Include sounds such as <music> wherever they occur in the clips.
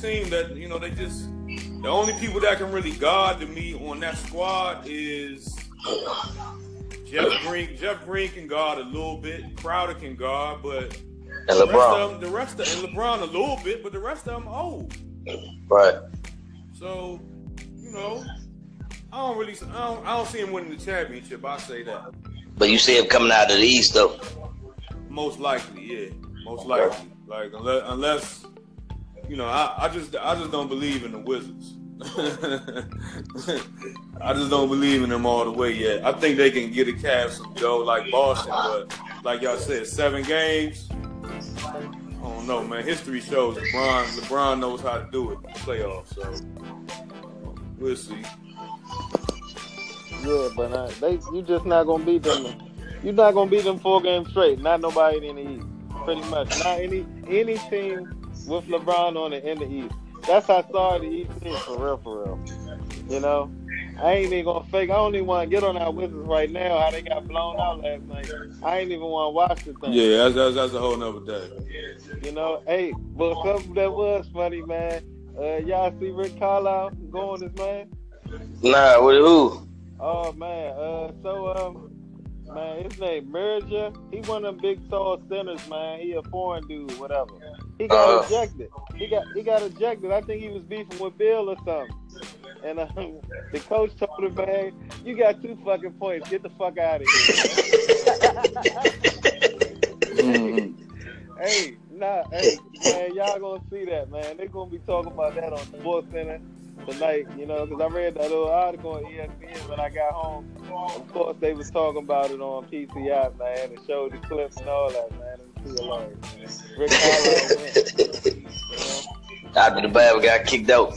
team that you know they just the only people that can really guard to me on that squad is Jeff Green. Jeff Green can guard a little bit. Crowder can guard, but And the rest of them, the rest of and LeBron a little bit, but the rest of them old. Right. So you know, I don't really, I don't, I don't see him winning the championship. I say that But you see him coming out of the East though. most likely, yeah, most likely. Like unless, unless you know, I, I just, I just don't believe in the Wizards. <laughs> I just don't believe in them all the way yet. I think they can get a Cavs some dough like Boston, but like y'all said, seven games. I don't know, man. History shows LeBron, LeBron knows how to do it in the playoffs. So we'll see. Yeah, but uh, they you just not gonna beat them. You're not gonna beat them four games straight. Not nobody in the East. Pretty much. Not any any team with LeBron on it in the East. That's how sorry the East is for real, for real. You know, I ain't even gonna fake. I don't even want to get on our Wizards right now. How they got blown out last night. I ain't even want to watch the thing. Yeah, that's, that's, that's a whole nother day. You know, hey, but something that was funny, man. Uh, y'all see Rick Carlisle going this man? Nah, with who? Oh man, uh, so um, man, his name Merger. He one of them big tall centers, man. He a foreign dude, whatever. He got Uh. ejected. He got he got ejected. I think he was beefing with Beal or something. And um, <laughs> the coach told him, man, you got two fucking points. Get the fuck out of here. hey, nah, hey, man, y'all gonna see that, man. They gonna be talking about that on Sports Center tonight, you know, because I read that little article on ESPN when I got home. Of course, they was talking about it on PTI, man, and showed the clips and all that, man. It was. Rick Carlisle went, you know? After the Bible got kicked out.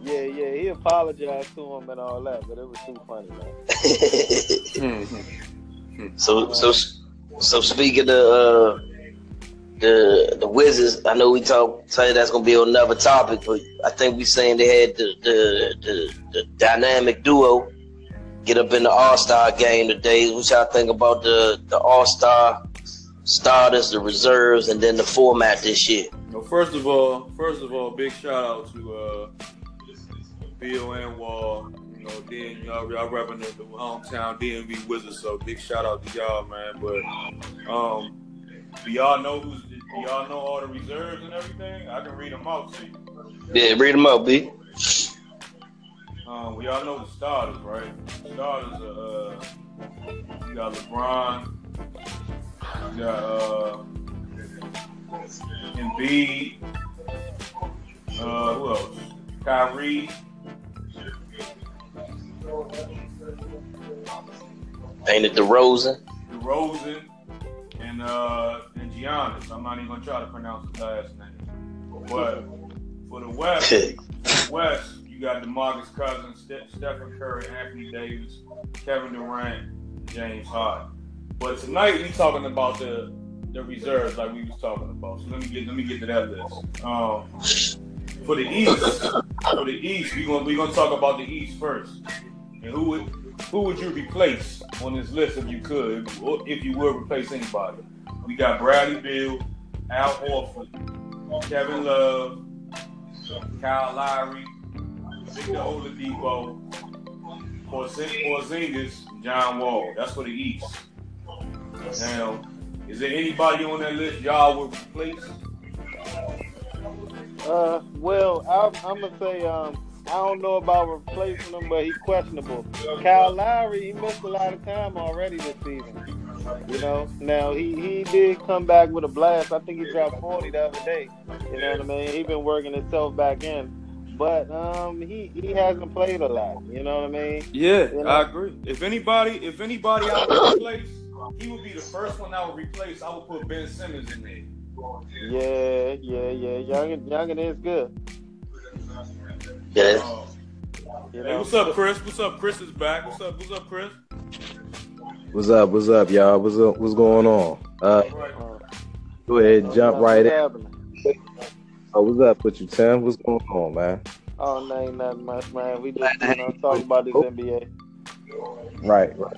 Yeah, yeah, he apologized to him and all that, but it was too funny, man. <laughs> so so so speaking of uh, the the Wizards, I know we talk say that's gonna be another topic, but I think we saying they had the the, the, the dynamic duo get up in the All Star game today. What y'all think about the the All Star starters, the reserves, and then the format this year? Well, first of all, first of all, big shout out to uh, Beal and Wall. You know, then y'all, y'all repping the, hometown DMV Wizards. So big shout out to y'all, man. But um, do y'all know who's? Do y'all know all the reserves and everything? I can read them out to you. Yeah, read them up, B. Um, we all know the starters, right? The starters are uh, you got LeBron, you got uh, Embiid, uh, who else? Kyrie, Ain't it DeRozan? DeRozan, and uh, and Giannis. I'm not even gonna try to pronounce his last name. But for the West, for <laughs> the West, you got DeMarcus Cousins, Ste- Stephen Curry, Anthony Davis, Kevin Durant, James Harden. But tonight we talking about the the reserves, like we was talking about. So let me get let me get to that list. Um, for the East, for the East, we gonna we gonna talk about the East first. And who would who would you replace on this list if you could, if you would replace anybody? We got Bradley Beal, Al Horford, Kevin Love, Kyle Lowry, Victor Oladipo, Porzing- Porzingis, John Wall. That's for the East. Now, is there anybody on that list y'all would replace? Uh, well, I'm, I'm gonna say um, I don't know about replacing him, but he's questionable. Kyle Lowry, he missed a lot of time already this season. You know, now he he did come back with a blast. I think he dropped 40 the other day. You know what I mean? He been working himself back in, but um, he he hasn't played a lot. You know what I mean? Yeah, You know? I agree. If anybody, if anybody out there replace, he would be the first one I would replace. I would put Ben Simmons in there. Yeah, yeah, yeah. Young Youngin is good. Yeah. Uh, You hey, what's up, Chris? What's up? Chris is back. What's up? What's up, Chris? What's up? What's up, y'all? What's up? What's going on? Uh, All right. Uh, go ahead, and jump right in. Oh, what's up with you, Tim? What's going on, man? Oh, no, ain't nothing much, man. We just you know talking about this NBA. Right, right.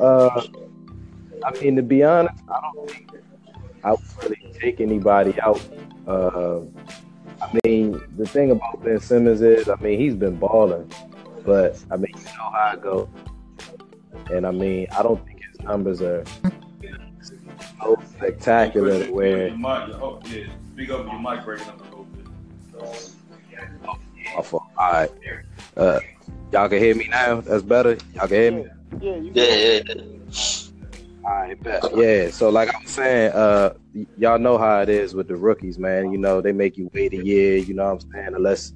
Uh, I mean, to be honest, I don't think I would really take anybody out. Uh, I mean, the thing about Ben Simmons is, I mean, he's been balling, but I mean, you know how I go. And I mean, I don't think his numbers are so spectacular Your where mic, oh, yeah, speak up your mic breaking up a little bit. off of, all right. Uh, y'all can hear me now. That's better. Y'all can hear me. Yeah, you Yeah, yeah, yeah. Bet. Yeah. So like I was saying, uh, y- y'all know how it is with the rookies, man. You know they make you wait a year. You know what I'm saying? Unless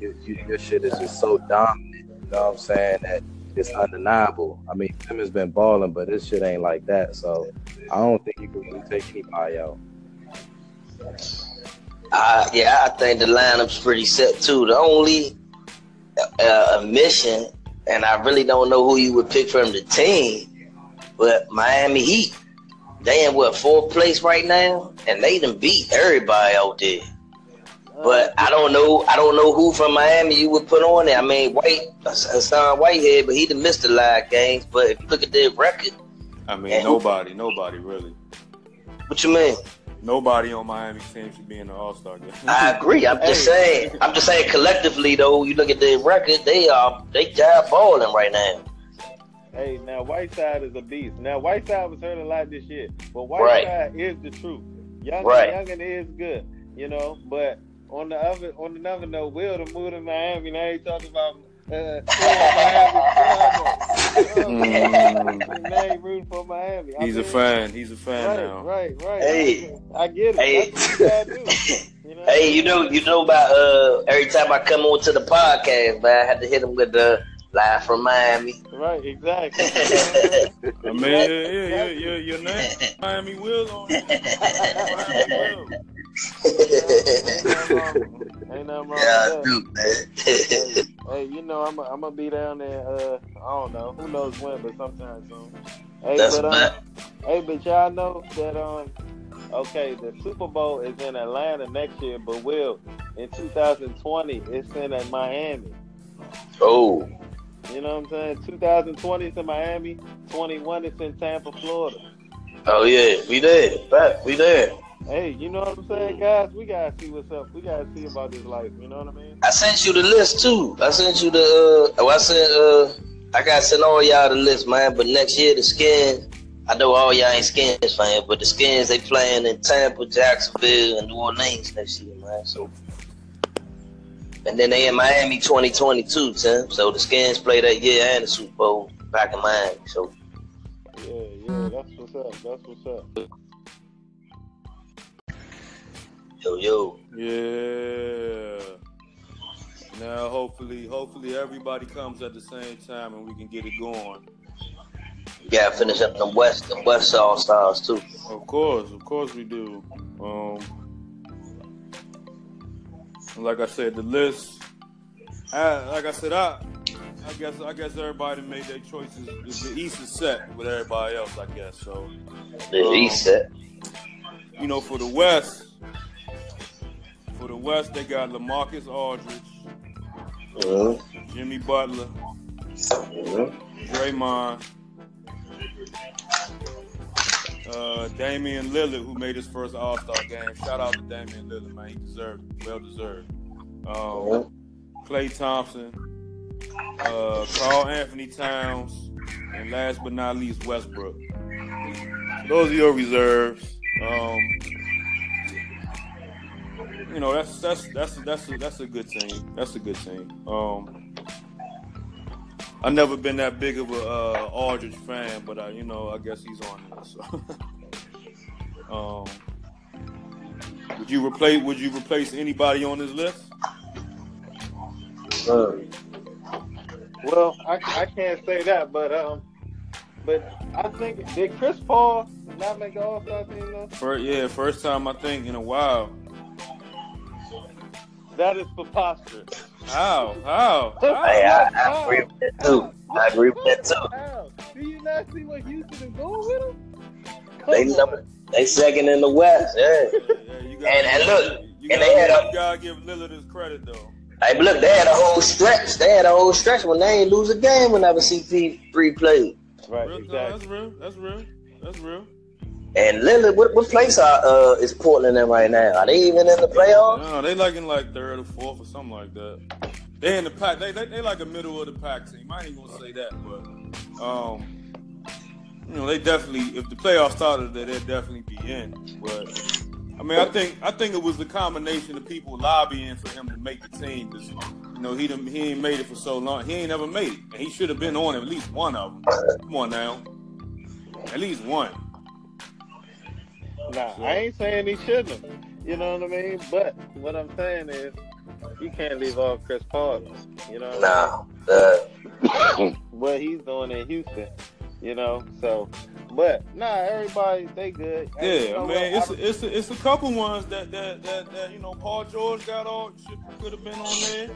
you, you, your shit is just so dominant. You know what I'm saying that it's undeniable. I mean, Tim has been balling, but this shit ain't like that. So I don't think you can really take anybody out. Uh, yeah, I think the lineup's pretty set too. The only uh, omission, and I really don't know who you would pick from the team, but Miami Heat. They in what fourth place right now, and they done beat everybody out there. But I don't know. I don't know who from Miami you would put on there. I mean, White, Hassan Whitehead, but he done missed a lot of games. But if you look at their record, I mean, nobody, nobody really. what you mean? Nobody on Miami team should be in the All Star game. I agree. I'm just saying. I'm just saying collectively though. You look at their record, they are they job balling right now. Hey, now Whiteside is a beast. Now Whiteside was hurt a lot this year, but Right. Whiteside is the truth. Young, Right. Youngin is good, you know. But on the other, on another note, Will the move to Miami. Now he talking about uh, Miami. Mm. now he rooting for Miami. I He's a fan. He's a fan Right, now. right, right. Hey. I get it. Hey. You gotta do. <laughs> You know? Hey, you know, you know about uh every time I come on to the podcast, man, I had to hit him with the live from Miami. Right, exactly. <laughs> I mean, yeah, yeah, yeah, yeah, your name, <laughs> Miami Will on it. Miami Will. <laughs> Ain't nothing wrong yeah, with that. dude, man. Hey, you know, I'm I'm gonna be down there. Uh, I don't know, who knows when, but sometime soon. Hey, That's but um, hey, but y'all know that um, okay, the Super Bowl is in Atlanta next year, but will in 2020 it's in at Miami. Oh, You know what I'm saying? 2020 is in Miami. 21 is in Tampa, Florida. oh yeah, we there, Back, we there. Hey, you know what I'm saying, guys? We gotta see what's up. We gotta see about this life. You know what I mean? I sent you the list too. I sent you the. Uh, oh, I sent. Uh, I got to send all y'all the list, man. But next year the Skins. I know all y'all ain't Skins fans, but the Skins they playing in Tampa, Jacksonville, and New Orleans next year, man. So. And then they in Miami 2022, Tim. So the Skins play that year and the Super Bowl back in Miami. So Yeah, yeah. That's what's up. That's what's up. yo, yo. Yeah. Now, hopefully, hopefully everybody comes at the same time and we can get it going. We gotta finish up them West, them West All Stars too. Of course, of course we do. Um, like I said, the list. I, like I said, I, I guess, I guess everybody made their choices. The, East is set with everybody else, I guess. So, The Um, East set. you know, for the West, for the West, they got LaMarcus Aldridge, Mm-hmm. Jimmy Butler, Mm-hmm. Draymond, uh, Damian Lillard, who made his first All Star game. Shout out to Damian Lillard, man. He deserved it. Well deserved. Um, Klay Thompson, uh, Karl Anthony Towns, and last but not least, Westbrook. Those are your reserves. Um, you know, that's that's that's that's a, that's a good team. That's a good team. Um, I've never been that big of a uh, Aldridge fan, but I, you know, I guess he's on there. So, <laughs> um, would you replace Would you replace anybody on this list? Well, I, I can't say that, but um, but I think did Chris Paul not make the All Star team though? First, yeah, first time I think in a while. That is preposterous. How? oh. How? Hey, I, I agree with that too. I agree with that too. Do you not see what Houston is going with them? They Come on. number, they second in the West. Yeah. Yeah, yeah, you gotta, And- and look, you and gotta, they had a- you gotta give Lillard his credit though. Hey, but look, they had a whole stretch. They had a whole stretch when they ain't lose a game whenever CP3 played. Right, Real, no, exactly. that's real. That's real. That's real. And Lillard, what, what place are, uh, is Portland in right now? Are they even in the playoffs? No, they like in like third or fourth or something like that. They in the pack. They, they they like a middle of the pack team. I ain't gonna say that, but um, you know, they definitely if the playoffs started, they'd definitely be in. But I mean, I think I think it was the combination of people lobbying for him to make the team. Cause, you know, he done, he ain't made it for so long. He ain't never made it, and he should have been on at least one of them. Come on now, at least one. Nah, I ain't saying he shouldn't. You know what I mean? But what I'm saying is, you can't leave off Chris Paul. You know? Nah. Uh, what he's doing in Houston. You know, so. But nah, everybody they good. Yeah, Hey, you know I mean, it's a, it's a, it's a couple ones that that, that that you know Paul George got all could have been on there.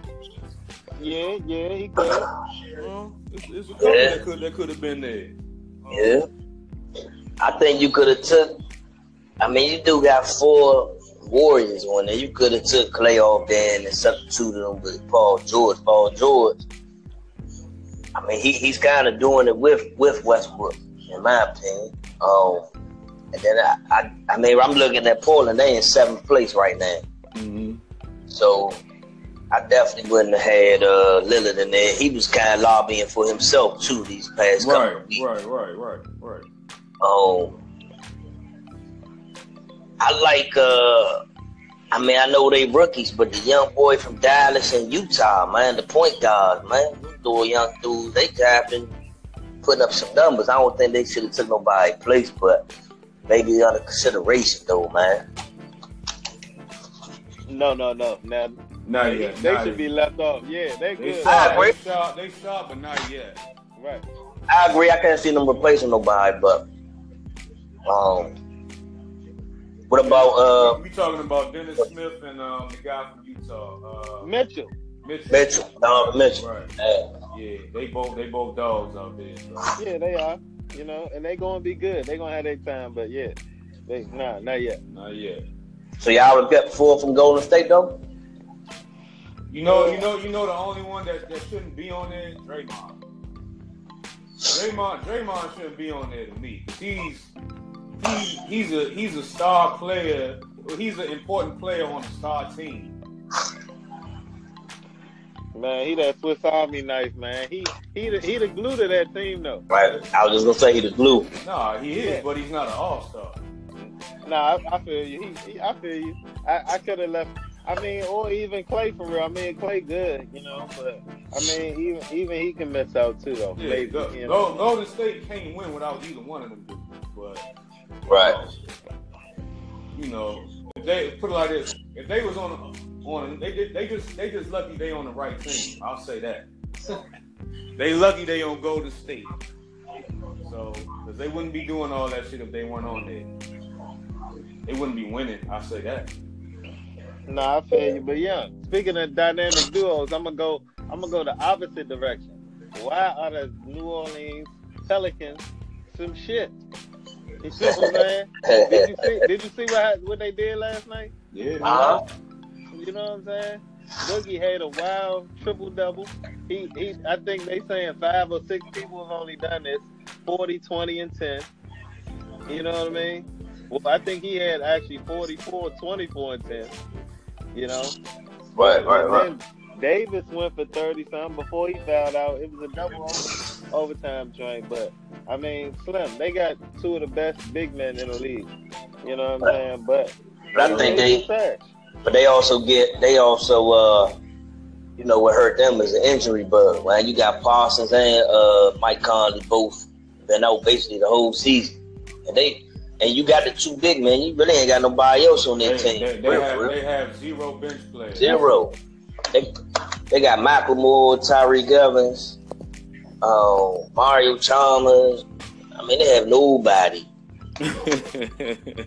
yeah, yeah, he good. You it's, it's a couple Yeah. that could that could have been there. yeah. I think you could have took. I mean, you do got four Warriors on there. You could have took Klay off there and substituted him with Paul George. Paul George. I mean, he, he's kind of doing it with with Westbrook, in my opinion. Um, and then I, I, I mean, I'm looking at Portland. They in seventh place right now. Mm-hmm. So I definitely wouldn't have had uh, Lillard in there. He was kind of lobbying for himself too these past couple of weeks. right, right, right, right. Um, I like. Uh, I mean, I know they rookies, but the young boy from Dallas and Utah, man, the point guard, man, those young dudes, they have been putting up some numbers. I don't think they should have took nobody's place, but maybe under consideration though, man. No, no, no. no. Not they, yet. they not should yet. be left off. Yeah, they They good. I shot, agree. they shot, they shot, but not yet. Right. I agree. I can't see them replacing nobody, but um, what about uh we talking about Dennis Smith and um, the guy from Utah, uh, Mitchell. Mitchell. Mitchell? Donovan Mitchell. Right. Yeah. Yeah, they both they both dogs out there. So. Yeah, they are. You know, and they gonna be good. They gonna have their time, but yeah, they nah, not yet. Not yet. So y'all would get four from Golden State though. You know, you know, you know, the only one that, that shouldn't be on there is Draymond. Draymond, Draymond shouldn't be on there to me. He's he, he's a he's a star player. He's an important player on a star team. Man, he that Swiss Army knife, man. He he the, he the glue to that team though. Right. I was just gonna say he the glue. Nah, he is, Yeah. but he's not an all star. Nah, I, I feel you. He, he, I feel you. I, I could have left. I mean, or even Klay for real. I mean, Klay good, you know, but I mean, even even he can miss out too though. Yeah, Maybe, go, you go, know. Golden State can't win without either one of them dudes. But Right. you know, if they put it like this, if they was on on they did- they just they just lucky they on the right team. I'll say that. they lucky they on Golden State. So, because they wouldn't be doing all that shit if they weren't on there. They wouldn't be winning. I'll say that. Nah, I feel you. But yeah, speaking of dynamic duos, I'm gonna go. I'm gonna go the opposite direction. Why are the New Orleans Pelicans some shit? You see what I'm? Did you see? Did you see what what they did last night? Yeah. Uh-huh. You know what I'm saying? Boogie had a wild triple double. He, he, I think they saying five or six people have only done this 40, 20, and 10. You know what I mean? Well, I think he had actually 44, 24, and 10. You know? Right, right, right. Davis went for 30 something before he fouled out. It was a double over, overtime joint. But, I mean, Slim, they got two of the best big men in the league. You know what I'm saying? But, But I think they trash. but they also get they also uh you know what hurt them is an injury bug. Man, you got Parsons and uh Mike Conley both been out basically the whole season. And they and you got the two big men, you really ain't got nobody else on They, their they, team. they Real, have, real. they have zero bench players. Zero. They they got Michael Moore, Tyreke Evans, um, Mario Chalmers. I mean, they have nobody. <laughs>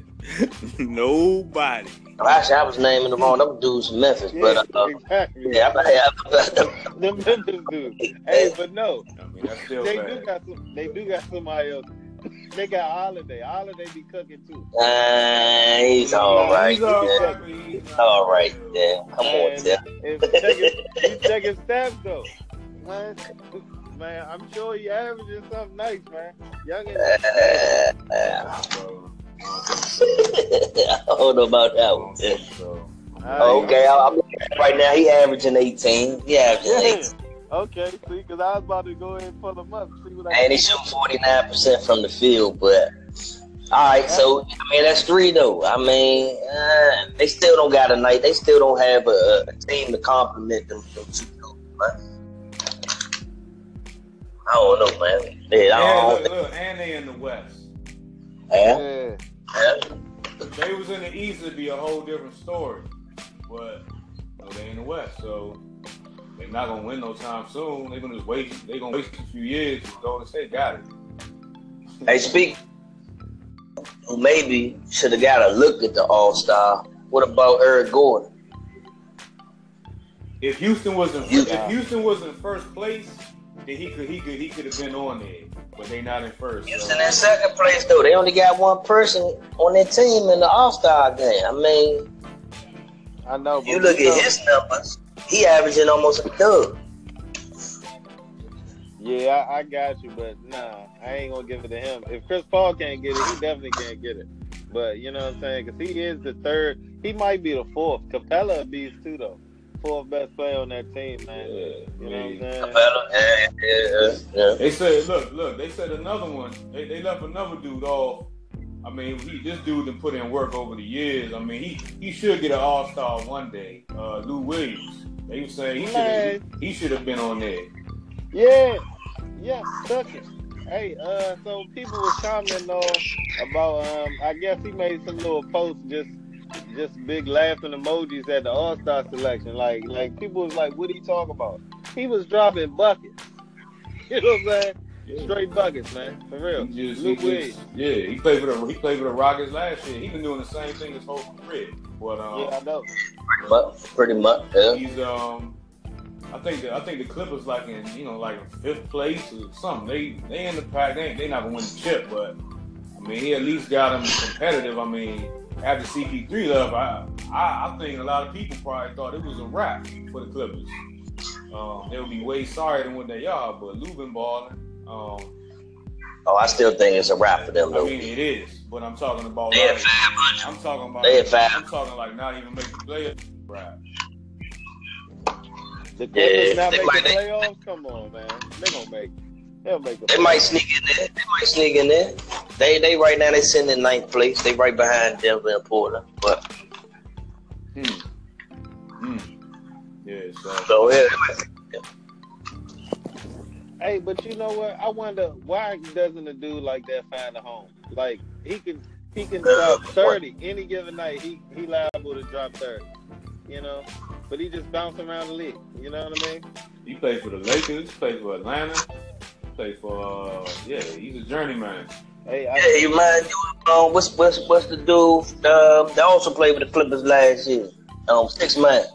Nobody. Actually, I was naming them all. Them dudes from Memphis, Yeah, but uh, exactly. yeah, I, I, <laughs> Them Memphis dudes. Hey, but no, I mean, still they bad. do got some. They do got somebody else. They got Holiday. Holiday be cooking too. uh, he's all right. He's all Yeah. right. He's All right, yeah. Come on, And Tim. if you check his, you check his stats though, man. Man, I'm sure he averaging something nice, man. Young and Uh, <laughs> uh. I don't know about that one. so. Oh, okay, I- I'm looking at right now. He averaging 18. He averaging 18. Okay, see, because I was about to go in for the up, see what I And he shoot 49% from the field, but all right, so I mean that's three though. I mean, uh, they still don't got a night. They still don't have a, a team to complement them. them two. I don't know, man. Yeah, I And don't. look, look, and they in the West. Yeah, Yeah. yeah. If they was in the East, it'd be a whole different story. But you know, they in the West, so they're not gonna win no time soon. They're gonna just wait. They're gonna waste a few years. Golden State got it. Hey, speak. Who maybe should have got a look at the All Star. What about Eric Gordon? If Houston was in, Houston. if Houston was in first place, then he could he could he could have been on there. But they not in first. Houston So. in second place though. They only got one person on their team in the All Star game. I mean, I know. But you look know, at his numbers. He averaging almost a dub. Yeah, I, I got you, but nah, I ain't gonna give it to him. If Chris Paul can't get it, he definitely can't get it. But you know what I'm saying? Because he is the third. He might be the fourth. Capela a beast too, though. Fourth best player on that team, man. Yeah, You know what I'm saying? Yeah, yeah, yeah. They said, look, look. They said another one. They, they left another dude off. I mean, he, this dude done put in work over the years. I mean, he he should get an All Star one day. Uh, Lou Williams. They were saying he should he should have been on there. Yeah, yeah, took it. Hey, uh, so people were commenting on about um, I guess he made some little posts just just big laughing emojis at the All Star selection. Like like people was like, what he talking about? He was dropping buckets. <laughs> You know what I'm saying? Straight buckets, man. For real. He just, Lou he Williams. just, yeah, he played for the he played for the Rockets last year. He been doing the same thing his whole career. But um, Yeah, I know. Pretty much, pretty much. Yeah. he's um, I think the, I think the Clippers like in you know like fifth place or something. They they in the pack. They they not gonna win the chip, but I mean he at least got them competitive. I mean after CP3 left, I, I I think a lot of people probably thought it was a wrap for the Clippers. Um, they would be way sorrier than what they are, but Lou been balling. Um, Oh, I still think it's a wrap for them I mean it is, but I'm talking about. They at like- I'm talking about. They at five. I'm talking like not even making the playoffs. Right. The Clippers Yeah, not they make might- the playoffs. Come on, man. They gonna make. They'll make the. They might sneak in there. They might sneak in there. They they right now they sitting in ninth place. They right behind Denver and Portland. But Hmm. Hmm. Yeah. So. so yeah, Hey, but you know what? I wonder why doesn't a dude like that find a home? Like he can he can drop thirty any given night. He he liable to drop thirty. You know, but he just bounce around the league. You know what I mean? He played for the Lakers. Played for Atlanta. Played for. Uh, yeah, he's a journeyman. Hey, yeah. I, You mind you? Um, what's what's what's the dude? Um, they also played with the Clippers last year. Um, six man.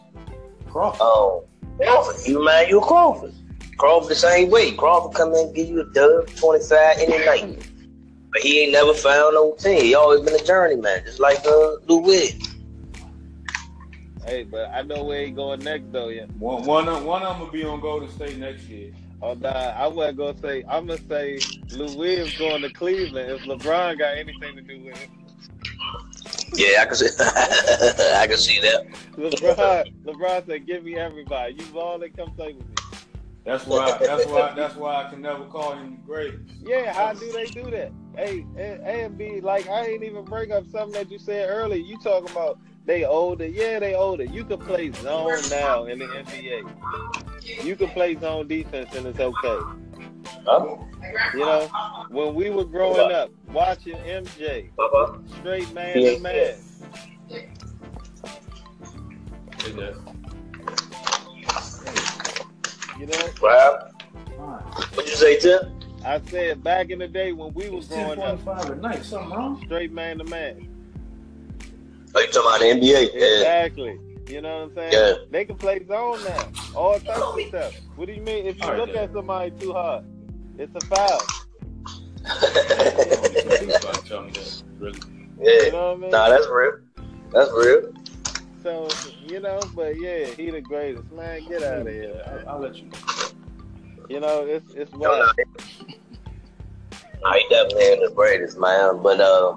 Crawford. Oh, Crawford. You mind you Crawford? Crawford the same way. Crawford come in and give you a dub, twenty five any night. But he ain't never found no team. He always been a journeyman, just like uh, Lou Williams. hey, but I know where he going next though. Yeah. One, one, of, one of them will be on Golden State next year. Oh nah, I wasn't gonna say. I'm gonna say Lou Williams going to Cleveland if LeBron got anything to do with it. Yeah, I can see. <laughs> I can see that. LeBron, LeBron said, "Give me everybody. You ball and come play with me." That's why. <laughs> That's why. That's why I can never call him the greatest. Yeah, how do they do that? Hey, A and B, like I ain't even bring up something that you said earlier. You talking about they older? Yeah, they older. You can play zone now in the NBA. You can play zone defense and it's okay. Huh? You know, when we were growing up watching MJ, straight man to man. You know, Wow. What'd you say, Tim? I said back in the day when we was It's ten growing up, at night. Something wrong? straight man to man. Oh, you talking about the NBA? Yeah. Exactly. You know what I'm saying? Yeah. They can play zone now. All types of stuff. What do you mean? If you All right, look then. at somebody too hard, it's a foul. Really? <laughs> yeah. You know what I mean? Nah, that's real. That's real. So, you know, but yeah, he the greatest. Man, get out of here. I'll, I'll let you. know. You know, it's it's No, wild. no. I definitely ain't the greatest, man. But uh,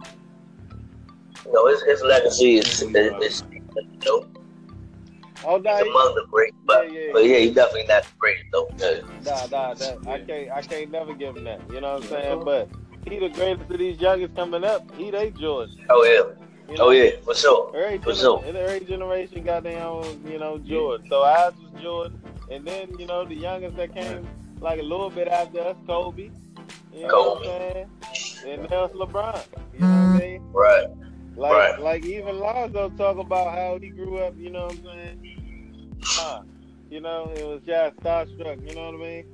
you know, his, his legacy is, is, is you know, Oh, nah, he's among the great, but Yeah, yeah. but yeah, he definitely not the greatest though. Yeah. Nah, nah, that, I can't, I can't never give him that. You know what I'm saying? But he the greatest of these youngest coming up. He they Jordan. Oh yeah, You know? oh yeah, for sure. Every, For sure. every generation got their own, you know, Jordan. So ours was Jordan, and then you know the youngest that came like a little bit after us, Kobe. You know Kobe. what I'm saying? And now it's LeBron. You know what I mean? Right. Like, Right. like even Lonzo talk about how he grew up. You know what I'm saying? Huh. You know, it was just starstruck. You know what I mean?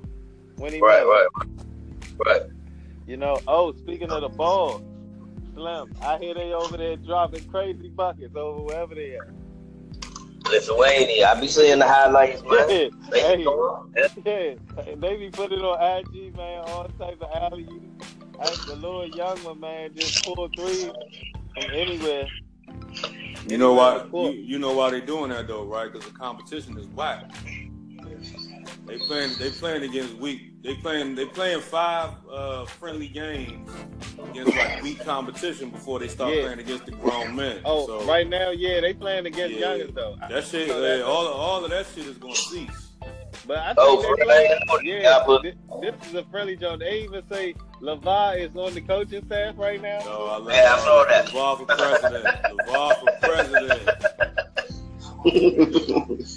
When he Right, met right, right. You know, oh, speaking of the ball, Slim, I hear they over there dropping crazy buckets over wherever they at. Lithuania. I be seeing the highlights, man. <laughs> Yeah, They hey, <laughs> yeah. yeah, they be putting on IG, man, all types of alley oops. The little young one, man, just pull three from anywhere. You know why? You, you know why they doing that though, right? Because the competition is whack. They playing. They playing against weak. They playing. They playing five uh, friendly games against like weak competition before they start Yeah. playing against the grown men. Oh, so right now, yeah, they playing against Yeah. youngers though. That shit. So that- all all of that shit is gonna cease. But I think Oh, they for play, real? yeah, Yeah, but- this, this is a friendly joke. They even say LeVar is on the coaching staff right now. No, I love Yeah, I saw that. LeVar for president. LeVar for president.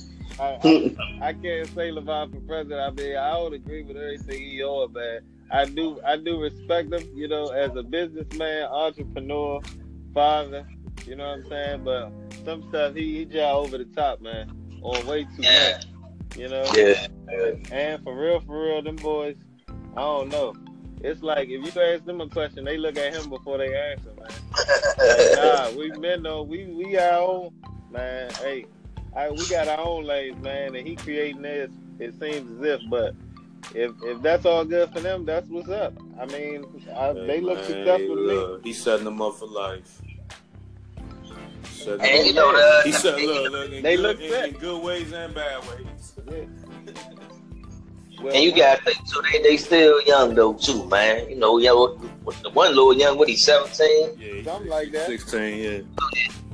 <laughs> I, I, I can't say LeVar for president. I mean, I don't agree with everything he on, man. I do, I do respect him, you know, as a businessman, entrepreneur, father. You know what I'm saying? But some stuff he he just over the top, man, or way too Yeah. much. You know? Yeah. And for real, for real, them boys, I don't know. It's like if you ask them a question, they look at him before they answer, man. Like, <laughs> nah, we men though, we we our own man. Hey, I, we got our own lanes, man, and he creating this. It seems as if, but if if that's all good for them, that's what's up. I mean, I, they look Man, successful to me. look, He's setting them up for life. Setting them you know the, He said, "Look, look, They good, look in, in good ways and bad ways." <laughs> Well, and you got to think too. They they still young though too, man. You know, young. what- The one little young, what he seventeen. Yeah, Something like that. Sixteen, yeah.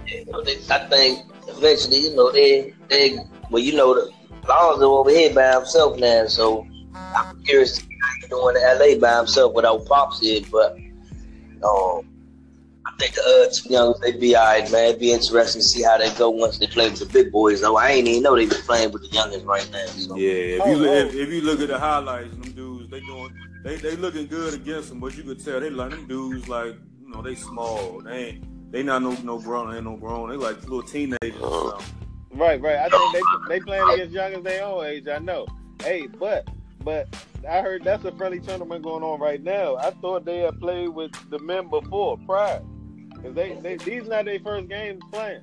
You know, they, I think eventually, you know, they they well, you know, the Lonzo over here by himself now. So I'm curious to see how he's doing in LA by himself without pops here. But um, I think the other two young, they be alright, man. It'd be interesting to see how they go once they play with the big boys. Though I ain't even know they be playing with the youngest right now. So. Yeah, if Oh, you look, oh. if, if you look at the highlights, them dudes, they doing, they they looking good against them, but you could tell they like them dudes like, you know, they small. They ain't, they not no no grown, ain't no grown. They like little teenagers. or something. Right, right. I think they they playing against young as their own age. I know. Hey, but but I heard that's a friendly tournament going on right now. I thought they had played with the men before, prior, because they, they these not their first games playing.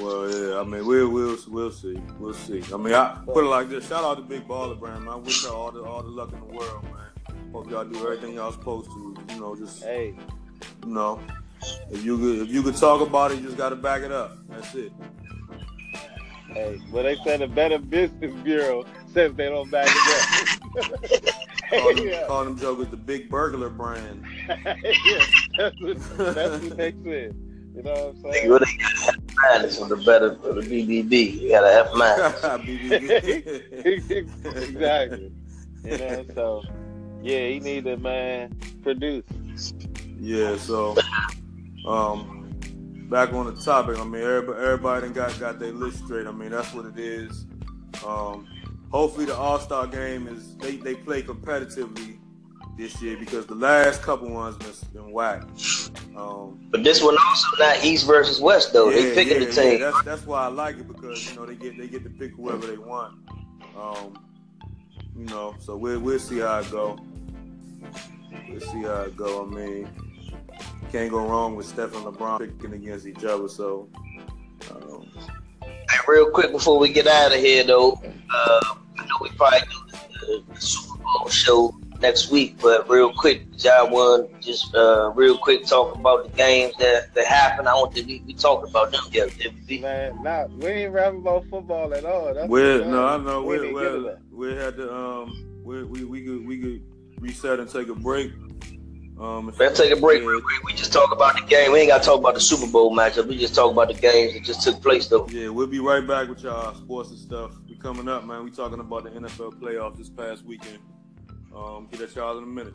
Well, yeah, I mean, we'll we'll we'll see, we'll see. I mean, I put it like this: shout out to Big Baller Brand, man. I wish y'all all the all the luck in the world, man. Hope y'all do everything y'all supposed to. You know, just Hey, you know, if you could if you could talk about it, you just got to back it up. That's it. hey. But they said a better business bureau says they don't back it up. <laughs> Call them, yeah. call them jokers the Big Burglar Brand. <laughs> yeah, that's what that's what they said. You know what I'm They saying? really got an F minus for the better for the BBB. You got an F minus. Exactly. You know, so yeah, he need to man produce. Yeah, so um back on the topic, I mean everybody everybody got got their list straight. I mean that's what it is. Um hopefully the All Star game is they, they play competitively this year because the last couple ones been, been whack. Um But this one also not East versus West though. they picking the team. that's that's why I like it because you know they get they get to pick whoever they want. Um, you know, so we'll we'll see how it go. We'll see how it go. I mean, can't go wrong with Steph and LeBron picking against each other. So, um, Hey, real quick before we get out of here though, uh, I know we probably do the, the Super Bowl show next week, but real quick, y'all want just uh, real quick talk about the games that, that happened. I don't think we, we talked about them yet. Did we? Man, nah, we ain't rapping about football at all. That's we're no, I know we we didn't get to we we had to um we we we could we could reset and take a break. Um, Let's take a break. Yeah. We just talk about the game. We ain't got to talk about the Super Bowl matchup. We just talk about the games that just took place, though. Yeah, we'll be right back with y'all sports and stuff. We coming up, man. We talking about the NFL playoffs this past weekend. Um, get at y'all in a minute.